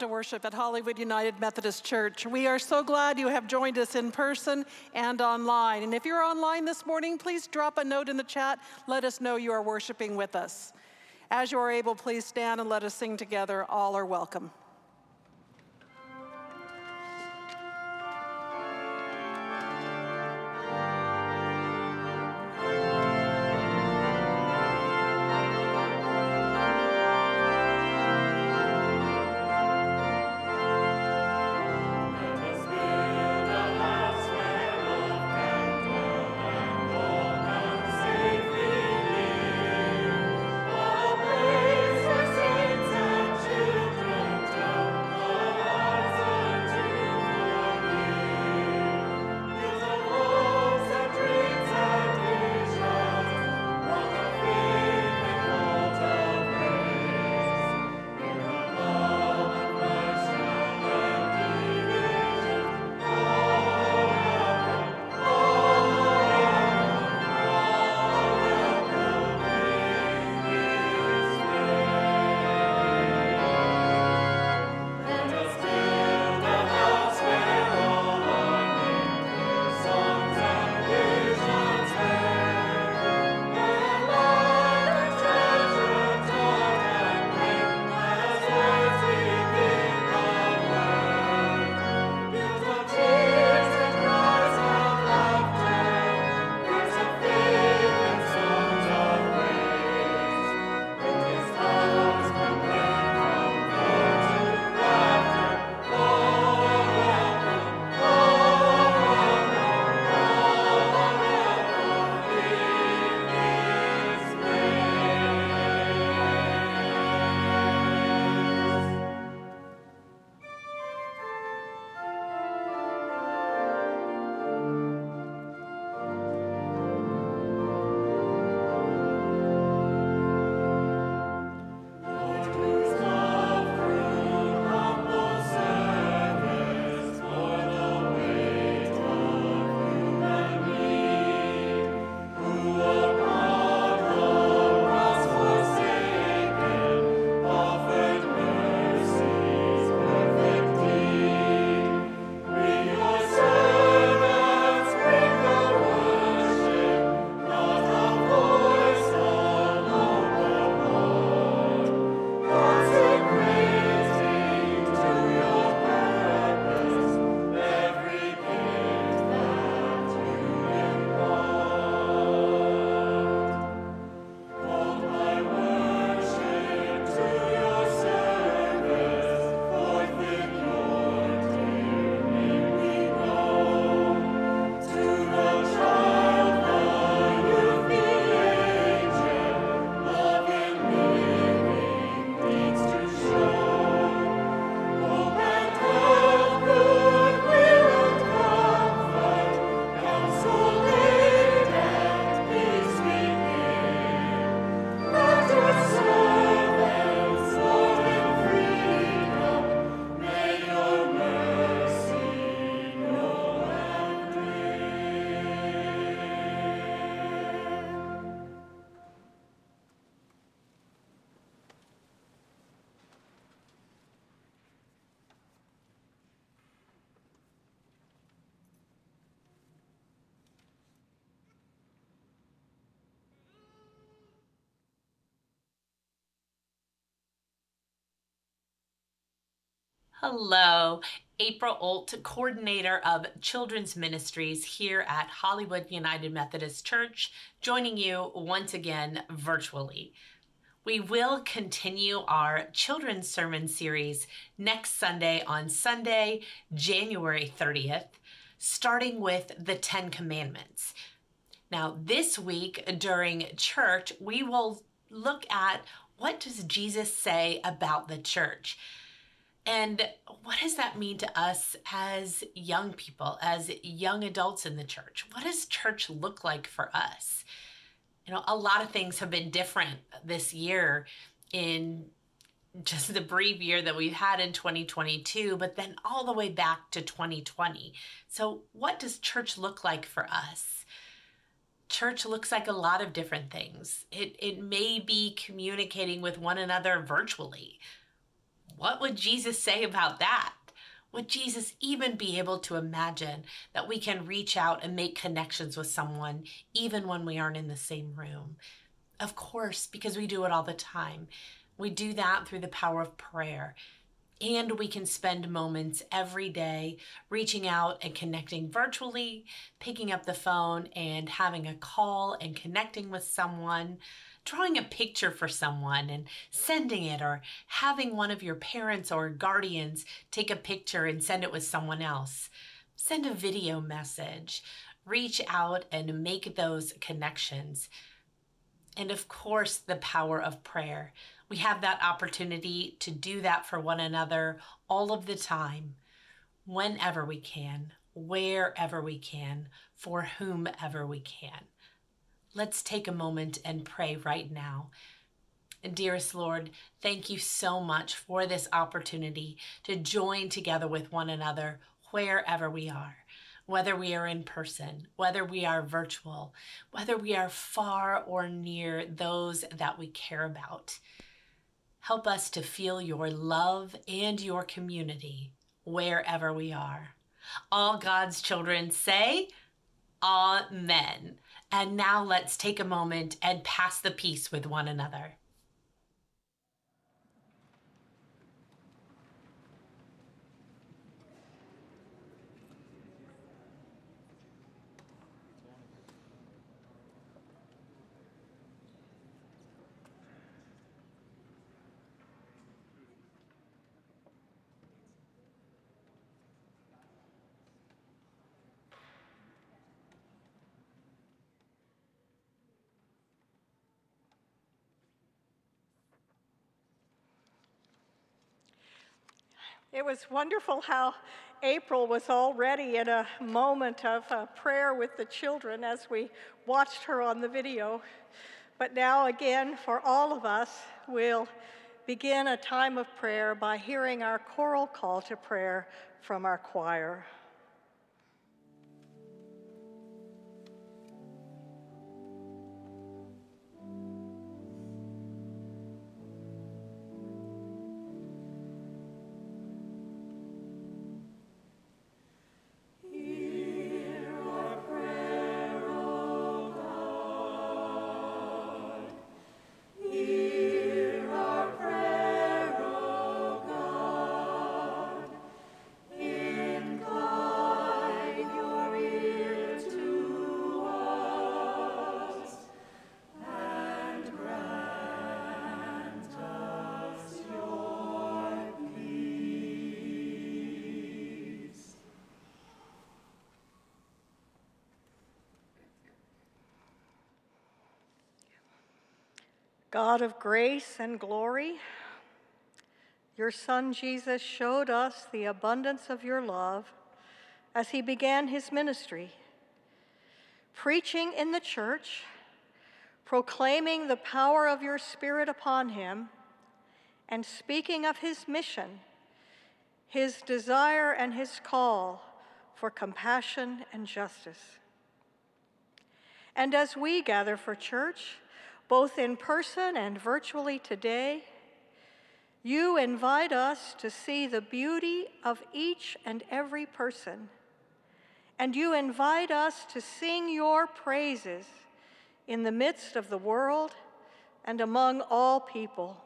to worship at Hollywood United Methodist Church. We are so glad you have joined us in person and online. And if you're online this morning, please drop a note in the chat. Let us know you are worshiping with us. As you are able, please stand and let us sing together. All are welcome. Hello, April Olt, coordinator of children's ministries here at Hollywood United Methodist Church, joining you once again virtually. We will continue our children's sermon series next Sunday on Sunday, January 30th, starting with the Ten Commandments. Now, this week during church, we will look at what does Jesus say about the church? And what does that mean to us as young people, as young adults in the church? What does church look like for us? You know, a lot of things have been different this year in just the brief year that we've had in 2022, but then all the way back to 2020. So, what does church look like for us? Church looks like a lot of different things. It, it may be communicating with one another virtually What would Jesus say about that? Would Jesus even be able to imagine that we can reach out and make connections with someone even when we aren't in the same room? Of course, because we do it all the time. We do that through the power of prayer. And we can spend moments every day reaching out and connecting virtually, picking up the phone and having a call and connecting with someone drawing a picture for someone and sending it, or having one of your parents or guardians take a picture and send it with someone else. Send a video message, reach out and make those connections. And of course, the power of prayer. We have that opportunity to do that for one another all of the time, whenever we can, wherever we can, for whomever we can. Let's take a moment and pray right now. Dearest Lord, thank you so much for this opportunity to join together with one another wherever we are, whether we are in person, whether we are virtual, whether we are far or near those that we care about. Help us to feel your love and your community wherever we are. All God's children say, Amen. And now let's take a moment and pass the peace with one another. It was wonderful how April was already in a moment of uh, prayer with the children as we watched her on the video. But now, again, for all of us, we'll begin a time of prayer by hearing our choral call to prayer from our choir. God of grace and glory, your Son Jesus showed us the abundance of your love as he began his ministry, preaching in the church, proclaiming the power of your Spirit upon him, and speaking of his mission, his desire and his call for compassion and justice. And as we gather for church, both in person and virtually today, you invite us to see the beauty of each and every person. And you invite us to sing your praises in the midst of the world and among all people.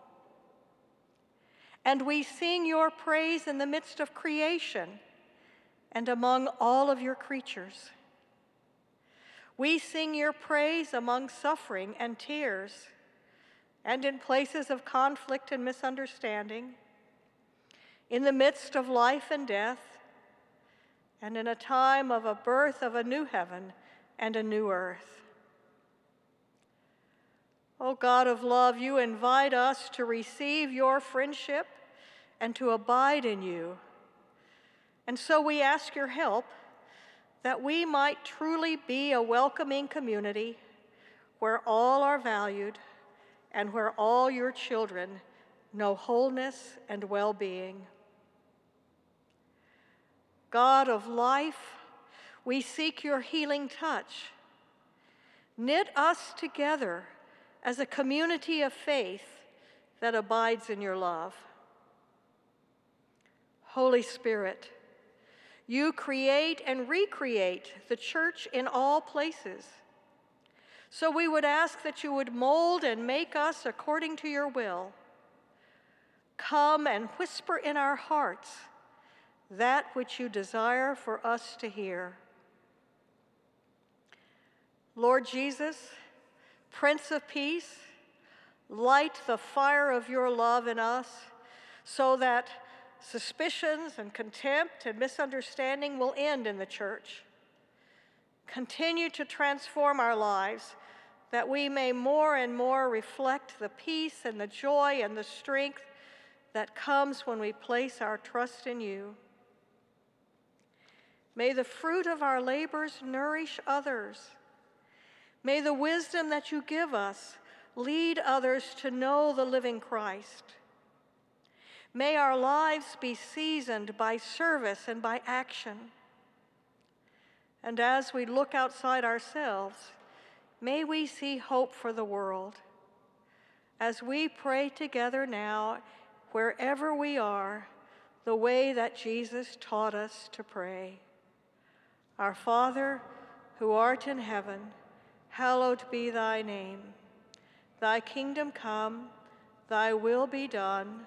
And we sing your praise in the midst of creation and among all of your creatures. We sing your praise among suffering and tears, and in places of conflict and misunderstanding, in the midst of life and death, and in a time of a birth of a new heaven and a new earth. O God of love, you invite us to receive your friendship and to abide in you. And so we ask your help that we might truly be a welcoming community where all are valued and where all your children know wholeness and well being. God of life, we seek your healing touch. Knit us together as a community of faith that abides in your love. Holy Spirit, you create and recreate the church in all places. So we would ask that you would mold and make us according to your will. Come and whisper in our hearts that which you desire for us to hear. Lord Jesus, Prince of Peace, light the fire of your love in us so that suspicions and contempt and misunderstanding will end in the church. Continue to transform our lives that we may more and more reflect the peace and the joy and the strength that comes when we place our trust in you. May the fruit of our labors nourish others. May the wisdom that you give us lead others to know the living Christ. May our lives be seasoned by service and by action. And as we look outside ourselves, may we see hope for the world. As we pray together now, wherever we are, the way that Jesus taught us to pray. Our Father, who art in heaven, hallowed be thy name. Thy kingdom come, thy will be done,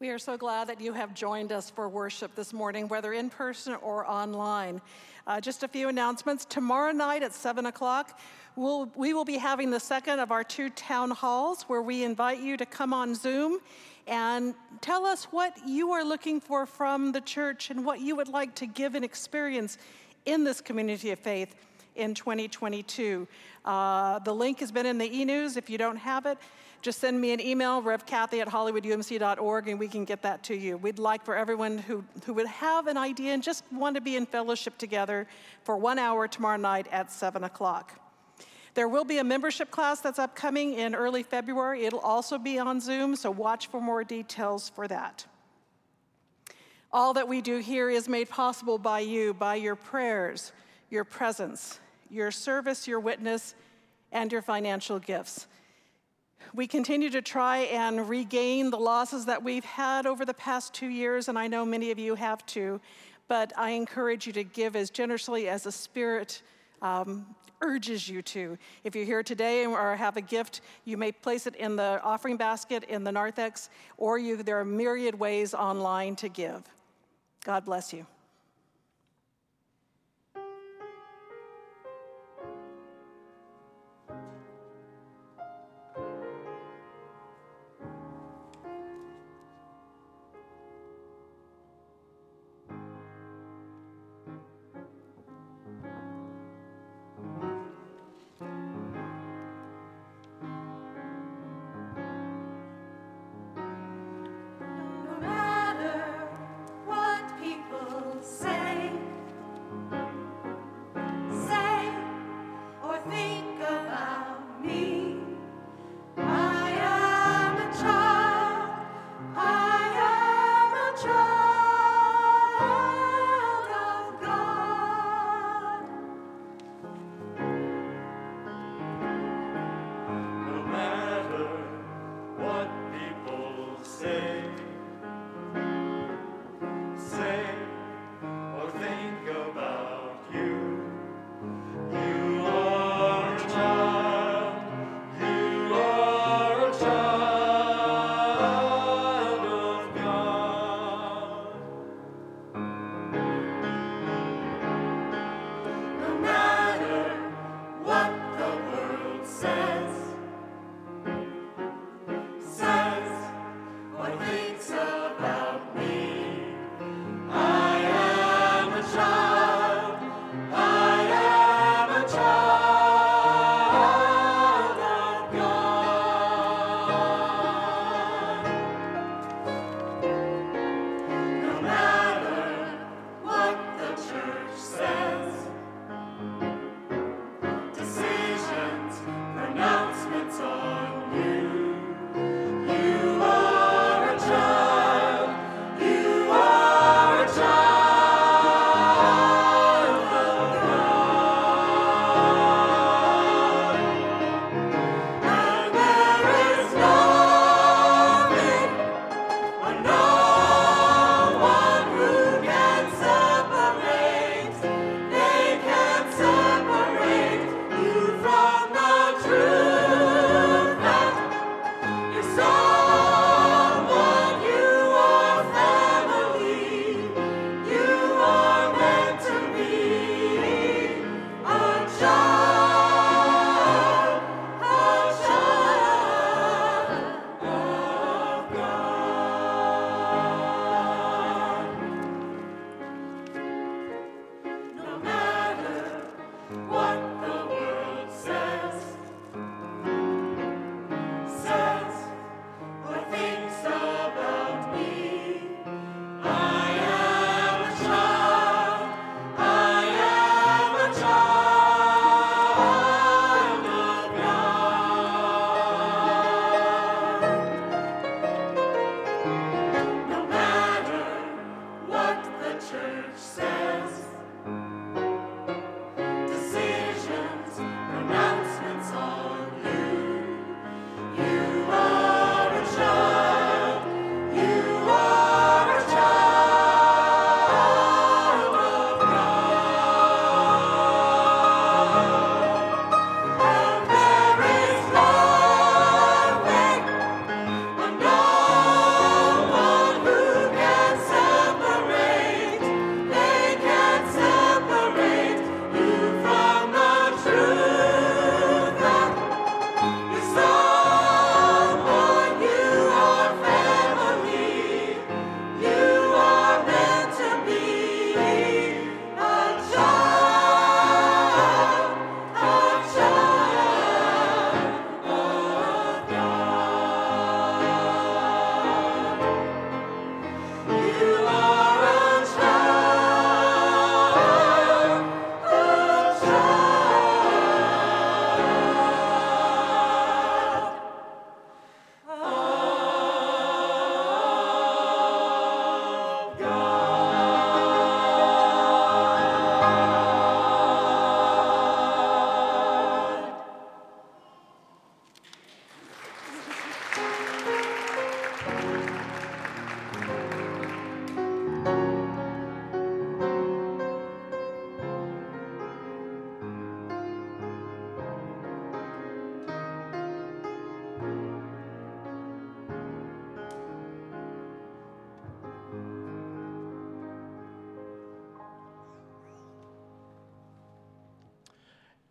We are so glad that you have joined us for worship this morning, whether in person or online. Uh, just a few announcements. Tomorrow night at 7 o'clock, we'll, we will be having the second of our two town halls where we invite you to come on Zoom and tell us what you are looking for from the church and what you would like to give and experience in this community of faith in 2022. Uh, the link has been in the e news. If you don't have it, just send me an email, revkathy at hollywoodumc.org, and we can get that to you. We'd like for everyone who, who would have an idea and just want to be in fellowship together for one hour tomorrow night at 7 o'clock. There will be a membership class that's upcoming in early February. It'll also be on Zoom, so watch for more details for that. All that we do here is made possible by you, by your prayers, your presence, your service, your witness, and your financial gifts. We continue to try and regain the losses that we've had over the past two years, and I know many of you have too. But I encourage you to give as generously as the Spirit um, urges you to. If you're here today or have a gift, you may place it in the offering basket in the narthex, or you, there are myriad ways online to give. God bless you.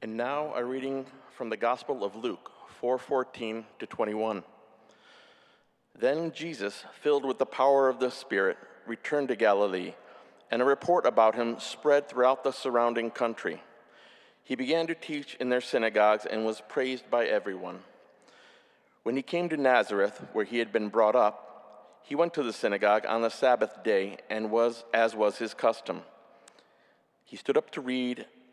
And now a reading from the Gospel of Luke 4:14 to 21. Then Jesus, filled with the power of the Spirit, returned to Galilee, and a report about him spread throughout the surrounding country. He began to teach in their synagogues and was praised by everyone. When he came to Nazareth, where he had been brought up, he went to the synagogue on the Sabbath day and was as was his custom. He stood up to read,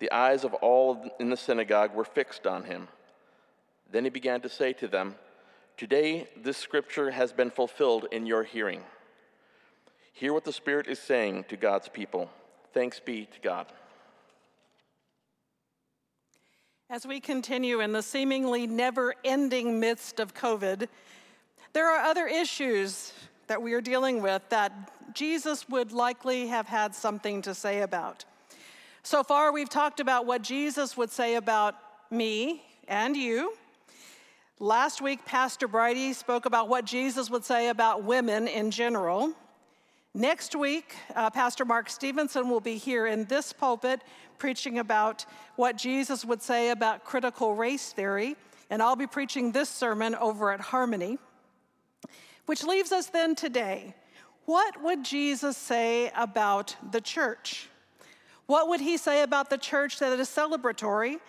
The eyes of all in the synagogue were fixed on him. Then he began to say to them, Today this scripture has been fulfilled in your hearing. Hear what the Spirit is saying to God's people. Thanks be to God. As we continue in the seemingly never ending midst of COVID, there are other issues that we are dealing with that Jesus would likely have had something to say about. So far, we've talked about what Jesus would say about me and you. Last week, Pastor Bridie spoke about what Jesus would say about women in general. Next week, uh, Pastor Mark Stevenson will be here in this pulpit preaching about what Jesus would say about critical race theory, and I'll be preaching this sermon over at Harmony. Which leaves us then today. What would Jesus say about the church? What would he say about the church that is celebratory?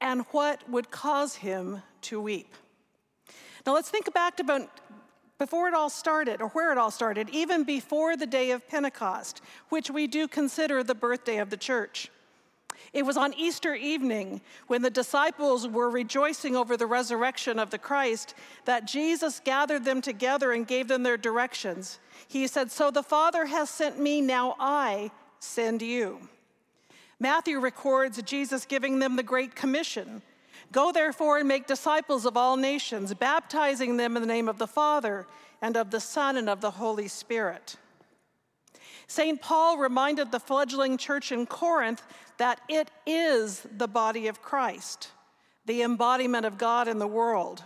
And what would cause him to weep? Now let's think back to before it all started, or where it all started, even before the day of Pentecost, which we do consider the birthday of the church. It was on Easter evening when the disciples were rejoicing over the resurrection of the Christ that Jesus gathered them together and gave them their directions. He said, So the Father has sent me, now I send you. Matthew records Jesus giving them the Great Commission Go therefore and make disciples of all nations, baptizing them in the name of the Father and of the Son and of the Holy Spirit. St. Paul reminded the fledgling church in Corinth that it is the body of Christ, the embodiment of God in the world.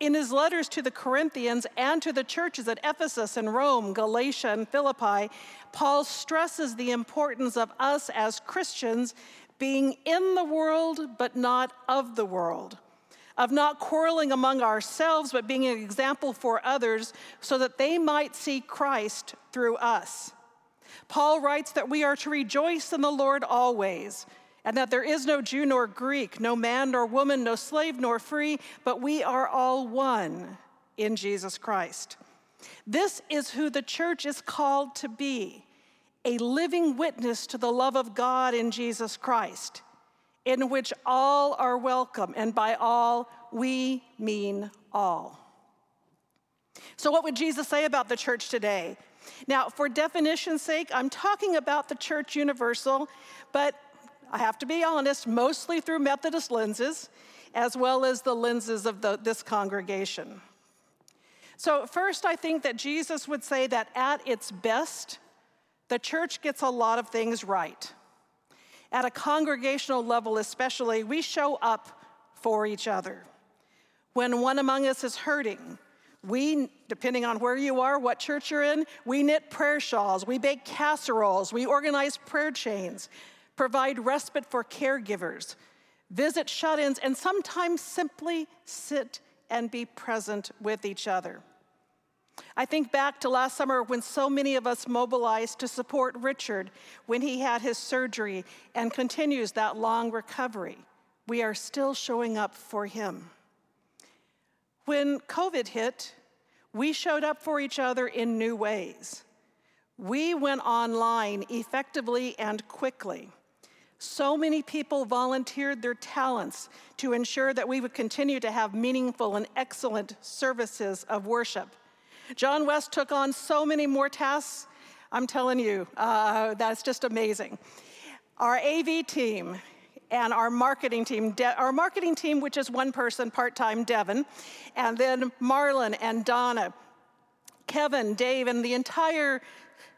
In his letters to the Corinthians and to the churches at Ephesus and Rome, Galatia and Philippi, Paul stresses the importance of us as Christians being in the world but not of the world, of not quarreling among ourselves but being an example for others so that they might see Christ through us. Paul writes that we are to rejoice in the Lord always and that there is no Jew nor Greek, no man nor woman, no slave nor free, but we are all one in Jesus Christ. This is who the church is called to be a living witness to the love of God in Jesus Christ, in which all are welcome, and by all, we mean all. So, what would Jesus say about the church today? Now, for definition's sake, I'm talking about the church universal, but I have to be honest, mostly through Methodist lenses, as well as the lenses of the, this congregation. So, first, I think that Jesus would say that at its best, the church gets a lot of things right. At a congregational level, especially, we show up for each other. When one among us is hurting, we, depending on where you are, what church you're in, we knit prayer shawls, we bake casseroles, we organize prayer chains, provide respite for caregivers, visit shut ins, and sometimes simply sit and be present with each other. I think back to last summer when so many of us mobilized to support Richard when he had his surgery and continues that long recovery. We are still showing up for him. When COVID hit, we showed up for each other in new ways. We went online effectively and quickly. So many people volunteered their talents to ensure that we would continue to have meaningful and excellent services of worship. John West took on so many more tasks. I'm telling you, uh, that's just amazing. Our AV team and our marketing team, De- our marketing team, which is one person part time, Devin, and then Marlon and Donna, Kevin, Dave, and the entire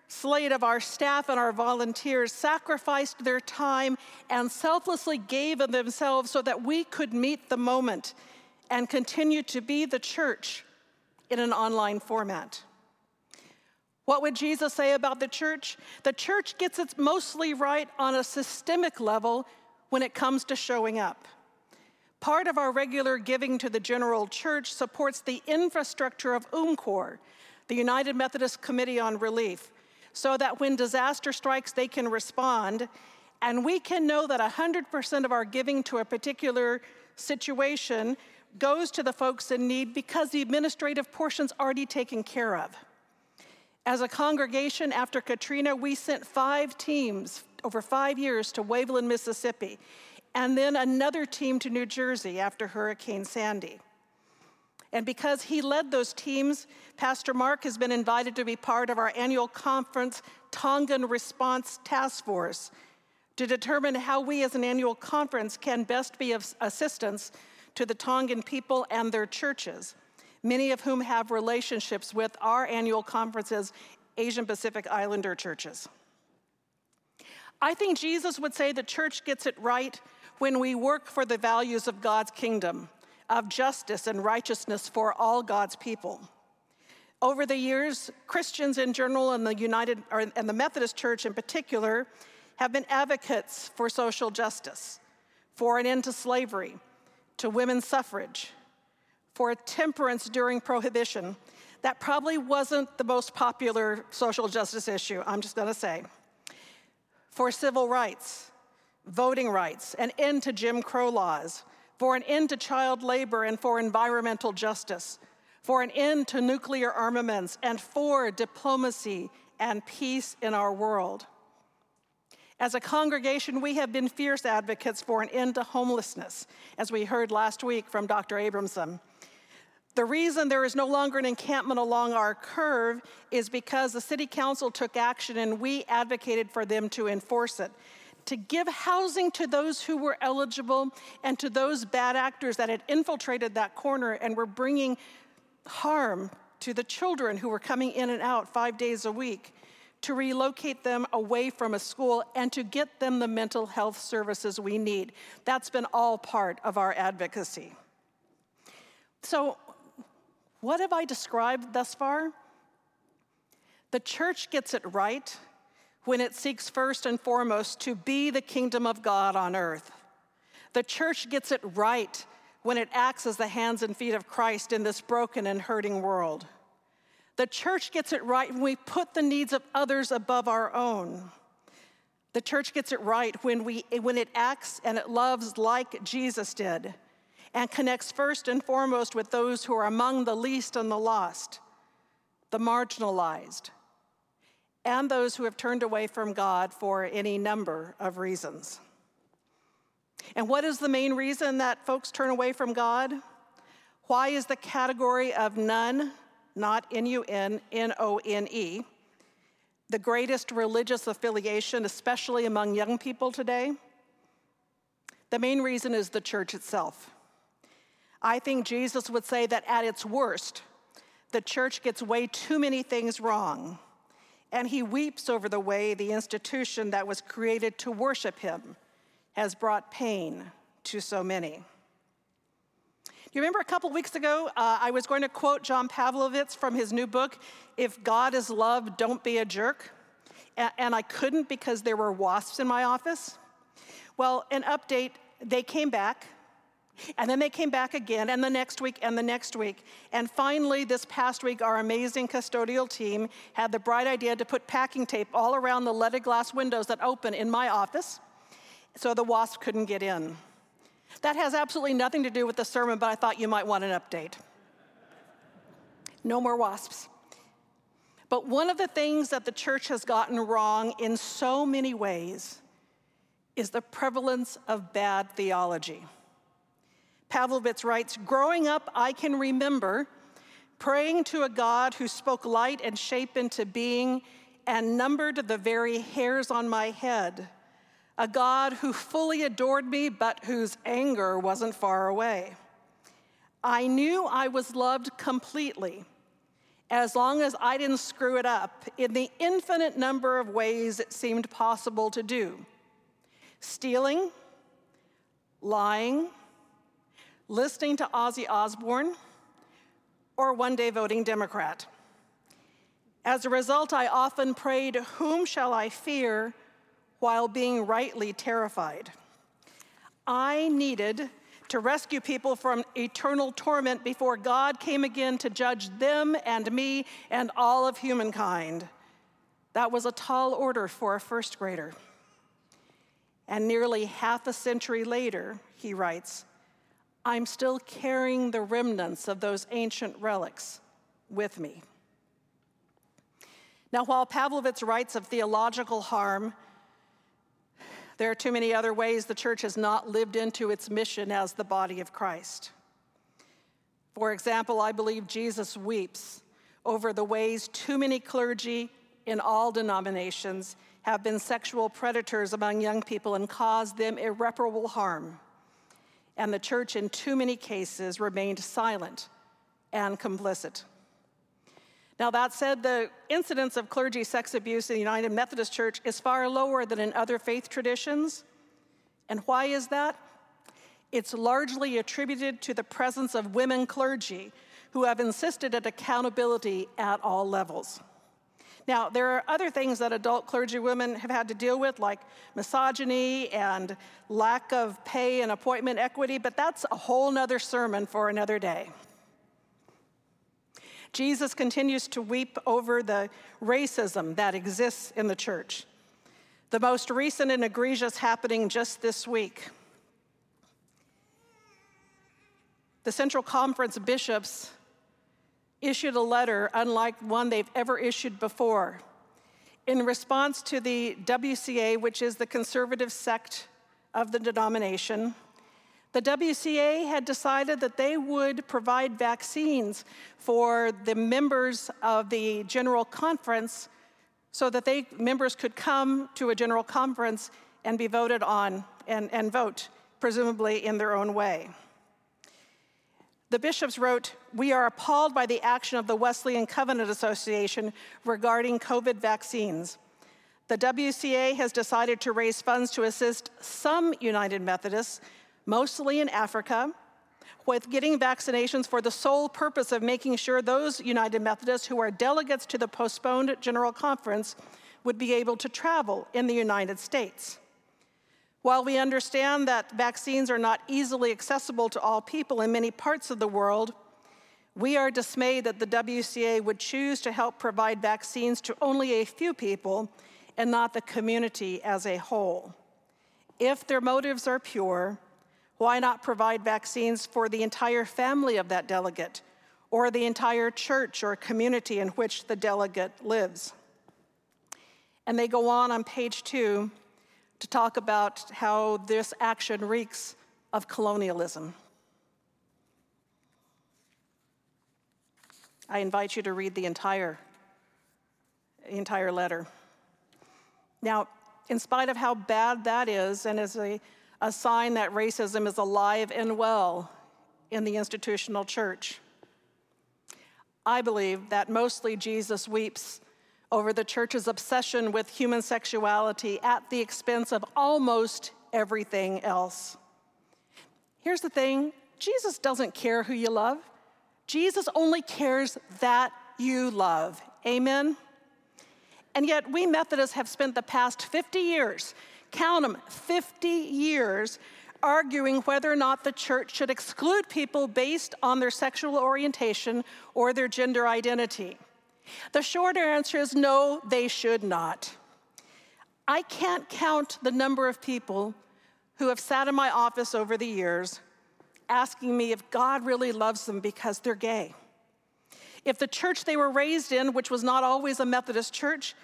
slate of our staff and our volunteers sacrificed their time and selflessly gave of themselves so that we could meet the moment and continue to be the church in an online format. What would Jesus say about the church? The church gets it mostly right on a systemic level when it comes to showing up. Part of our regular giving to the general church supports the infrastructure of UMCOR, the United Methodist Committee on Relief, so that when disaster strikes, they can respond. And we can know that 100% of our giving to a particular situation goes to the folks in need because the administrative portion's already taken care of. As a congregation after Katrina, we sent five teams over five years to Waveland, Mississippi, and then another team to New Jersey after Hurricane Sandy. And because he led those teams, Pastor Mark has been invited to be part of our annual conference, Tongan Response Task Force, to determine how we as an annual conference can best be of assistance to the Tongan people and their churches many of whom have relationships with our annual conferences, Asian Pacific Islander churches. I think Jesus would say the church gets it right when we work for the values of God's kingdom, of justice and righteousness for all God's people. Over the years, Christians in general and the United and the Methodist Church in particular have been advocates for social justice, for an end to slavery, to women's suffrage, for temperance during prohibition. That probably wasn't the most popular social justice issue, I'm just gonna say. For civil rights, voting rights, an end to Jim Crow laws, for an end to child labor and for environmental justice, for an end to nuclear armaments, and for diplomacy and peace in our world. As a congregation, we have been fierce advocates for an end to homelessness, as we heard last week from Dr. Abramson. The reason there is no longer an encampment along our curve is because the city council took action and we advocated for them to enforce it. To give housing to those who were eligible and to those bad actors that had infiltrated that corner and were bringing harm to the children who were coming in and out five days a week, to relocate them away from a school and to get them the mental health services we need. That's been all part of our advocacy. So, what have I described thus far? The church gets it right when it seeks first and foremost to be the kingdom of God on earth. The church gets it right when it acts as the hands and feet of Christ in this broken and hurting world. The church gets it right when we put the needs of others above our own. The church gets it right when, we, when it acts and it loves like Jesus did and connects first and foremost with those who are among the least and the lost, the marginalized, and those who have turned away from God for any number of reasons. And what is the main reason that folks turn away from God? Why is the category of none, not N U N, N O N E, the greatest religious affiliation, especially among young people today? The main reason is the church itself. I think Jesus would say that at its worst, the church gets way too many things wrong, and he weeps over the way the institution that was created to worship him has brought pain to so many. Do you remember a couple weeks ago, uh, I was going to quote John Pavlovitz from his new book, If God is Love, Don't Be a Jerk. and I couldn't because there were wasps in my office. Well, an update, they came back and then they came back again, and the next week, and the next week. And finally, this past week, our amazing custodial team had the bright idea to put packing tape all around the leaded glass windows that open in my office so the wasp couldn't get in. That has absolutely nothing to do with the sermon, but I thought you might want an update. No more wasps. But one of the things that the church has gotten wrong in so many ways is the prevalence of bad theology. Pavlovitz writes Growing up, I can remember praying to a God who spoke light and shape into being and numbered the very hairs on my head, a God who fully adored me, but whose anger wasn't far away. I knew I was loved completely as long as I didn't screw it up in the infinite number of ways it seemed possible to do stealing, lying, listening to Ozzy Osbourne, or one day voting Democrat. As a result, I often prayed, Whom shall I fear? while being rightly terrified. I needed to rescue people from eternal torment before God came again to judge them and me and all of humankind. That was a tall order for a first grader. And nearly half a century later, he writes, I'm still carrying the remnants of those ancient relics with me. Now, while Pavlovitz writes of theological harm, there are too many other ways the church has not lived into its mission as the body of Christ. For example, I believe Jesus weeps over the ways too many clergy in all denominations have been sexual predators among young people and caused them irreparable harm and the church in too many cases remained silent and complicit. Now, that said, the incidence of clergy sex abuse in the United Methodist Church is far lower than in other faith traditions. And why is that? It's largely attributed to the presence of women clergy who have insisted at accountability at all levels. Now, there are other things that adult clergy women have had to deal with, like misogyny and lack of pay and appointment equity, but that's a whole nother sermon for another day. Jesus continues to weep over the racism that exists in the church. The most recent and egregious happening just this week. The Central Conference bishops issued a letter unlike one they've ever issued before in response to the WCA, which is the conservative sect of the denomination. The WCA had decided that they would provide vaccines for the members of the General Conference so that they members could come to a General Conference and be voted on and, and vote, presumably in their own way. The bishops wrote, We are appalled by the action of the Wesleyan Covenant Association regarding COVID vaccines. The WCA has decided to raise funds to assist some United Methodists, mostly in Africa, with getting vaccinations for the sole purpose of making sure those United Methodists who are delegates to the postponed General Conference would be able to travel in the United States. While we understand that vaccines are not easily accessible to all people in many parts of the world, we are dismayed that the WCA would choose to help provide vaccines to only a few people and not the community as a whole. If their motives are pure, why not provide vaccines for the entire family of that delegate or the entire church or community in which the delegate lives? And they go on on page two to talk about how this action reeks of colonialism. I invite you to read the entire, entire letter. Now, in spite of how bad that is, and as a, a sign that racism is alive and well in the institutional church, I believe that mostly Jesus weeps over the church's obsession with human sexuality at the expense of almost everything else. Here's the thing Jesus doesn't care who you love, Jesus only cares that you love. Amen? And yet, we Methodists have spent the past 50 years, count them, 50 years, arguing whether or not the church should exclude people based on their sexual orientation or their gender identity. The short answer is no, they should not. I can't count the number of people who have sat in my office over the years asking me if God really loves them because they're gay. If the church they were raised in, which was not always a Methodist church,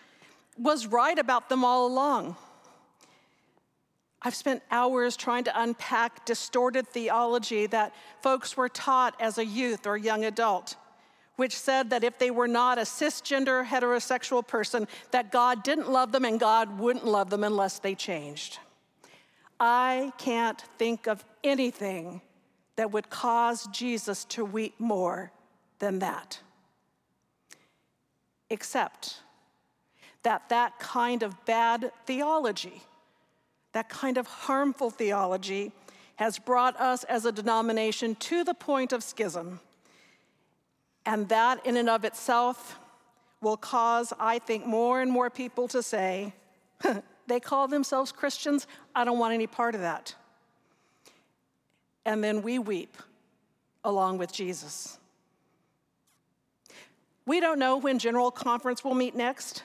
was right about them all along. I've spent hours trying to unpack distorted theology that folks were taught as a youth or young adult which said that if they were not a cisgender heterosexual person, that God didn't love them and God wouldn't love them unless they changed. I can't think of anything that would cause Jesus to weep more than that. Except that that kind of bad theology, that kind of harmful theology, has brought us as a denomination to the point of schism. And that, in and of itself, will cause, I think, more and more people to say, they call themselves Christians. I don't want any part of that. And then we weep along with Jesus. We don't know when General Conference will meet next.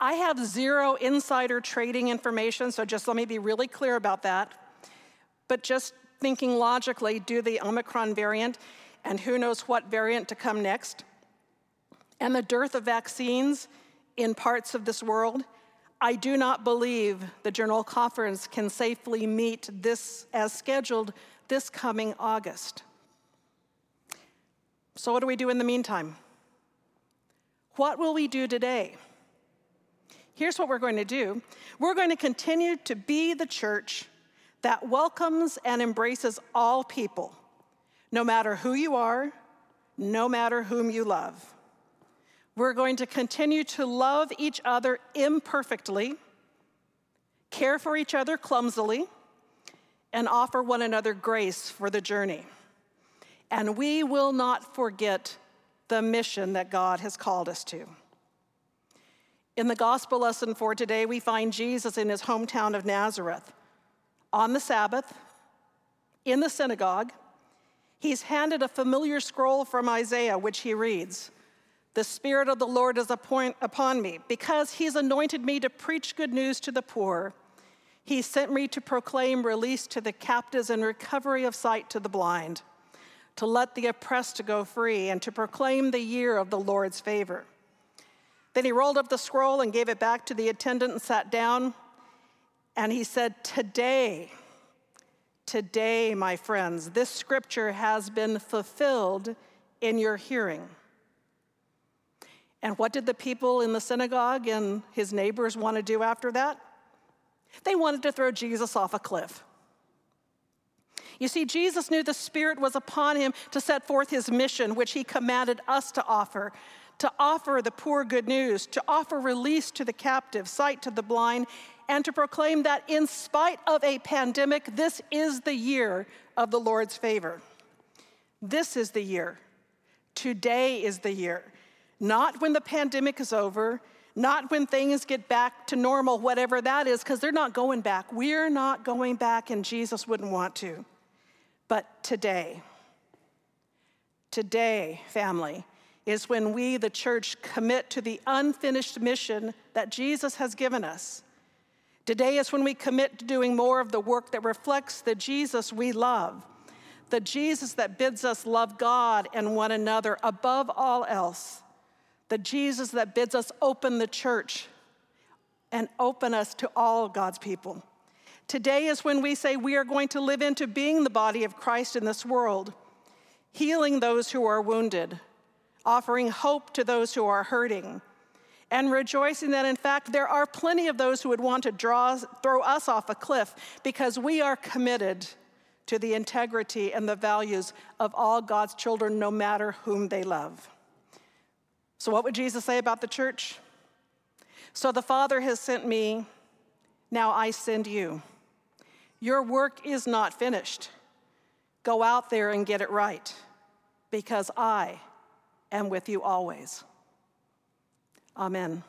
I have zero insider trading information, so just let me be really clear about that. But just thinking logically, do the Omicron variant and who knows what variant to come next, and the dearth of vaccines in parts of this world, I do not believe the General Conference can safely meet this as scheduled this coming August. So, what do we do in the meantime? What will we do today? Here's what we're going to do we're going to continue to be the church that welcomes and embraces all people, no matter who you are, no matter whom you love. We're going to continue to love each other imperfectly, care for each other clumsily, and offer one another grace for the journey. And we will not forget the mission that God has called us to. In the gospel lesson for today, we find Jesus in his hometown of Nazareth. On the Sabbath, in the synagogue, he's handed a familiar scroll from Isaiah, which he reads the Spirit of the Lord is upon me, because He's anointed me to preach good news to the poor. He sent me to proclaim release to the captives and recovery of sight to the blind, to let the oppressed go free, and to proclaim the year of the Lord's favor. Then he rolled up the scroll and gave it back to the attendant and sat down. And he said, Today, today, my friends, this scripture has been fulfilled in your hearing. And what did the people in the synagogue and his neighbors want to do after that? They wanted to throw Jesus off a cliff. You see, Jesus knew the Spirit was upon him to set forth his mission, which he commanded us to offer to offer the poor good news, to offer release to the captive, sight to the blind, and to proclaim that in spite of a pandemic, this is the year of the Lord's favor. This is the year. Today is the year. Not when the pandemic is over, not when things get back to normal, whatever that is, because they're not going back. We're not going back, and Jesus wouldn't want to. But today, today, family, is when we, the church, commit to the unfinished mission that Jesus has given us. Today is when we commit to doing more of the work that reflects the Jesus we love, the Jesus that bids us love God and one another above all else the Jesus that bids us open the church and open us to all God's people. Today is when we say we are going to live into being the body of Christ in this world, healing those who are wounded, offering hope to those who are hurting, and rejoicing that in fact there are plenty of those who would want to draw, throw us off a cliff because we are committed to the integrity and the values of all God's children, no matter whom they love. So, what would Jesus say about the church? So, the Father has sent me, now I send you. Your work is not finished. Go out there and get it right, because I am with you always. Amen.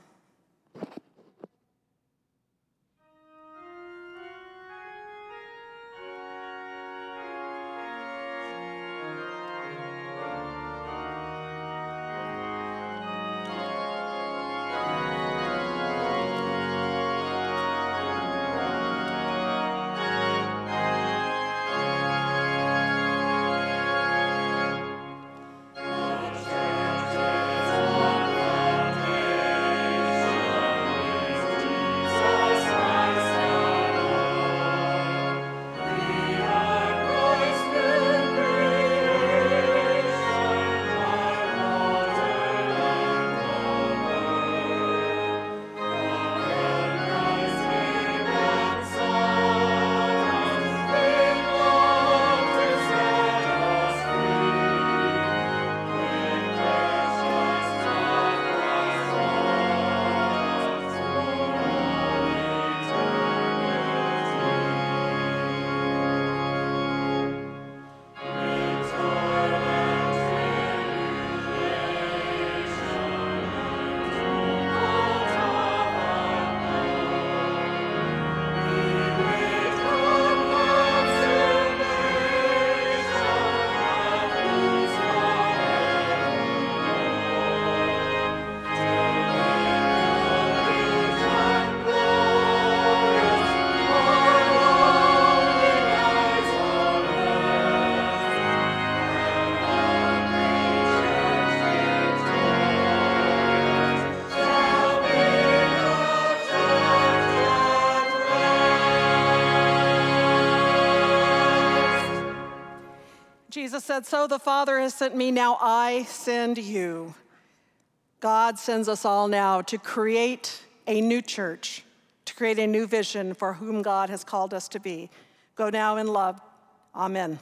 Said, So the Father has sent me, now I send you. God sends us all now to create a new church, to create a new vision for whom God has called us to be. Go now in love. Amen.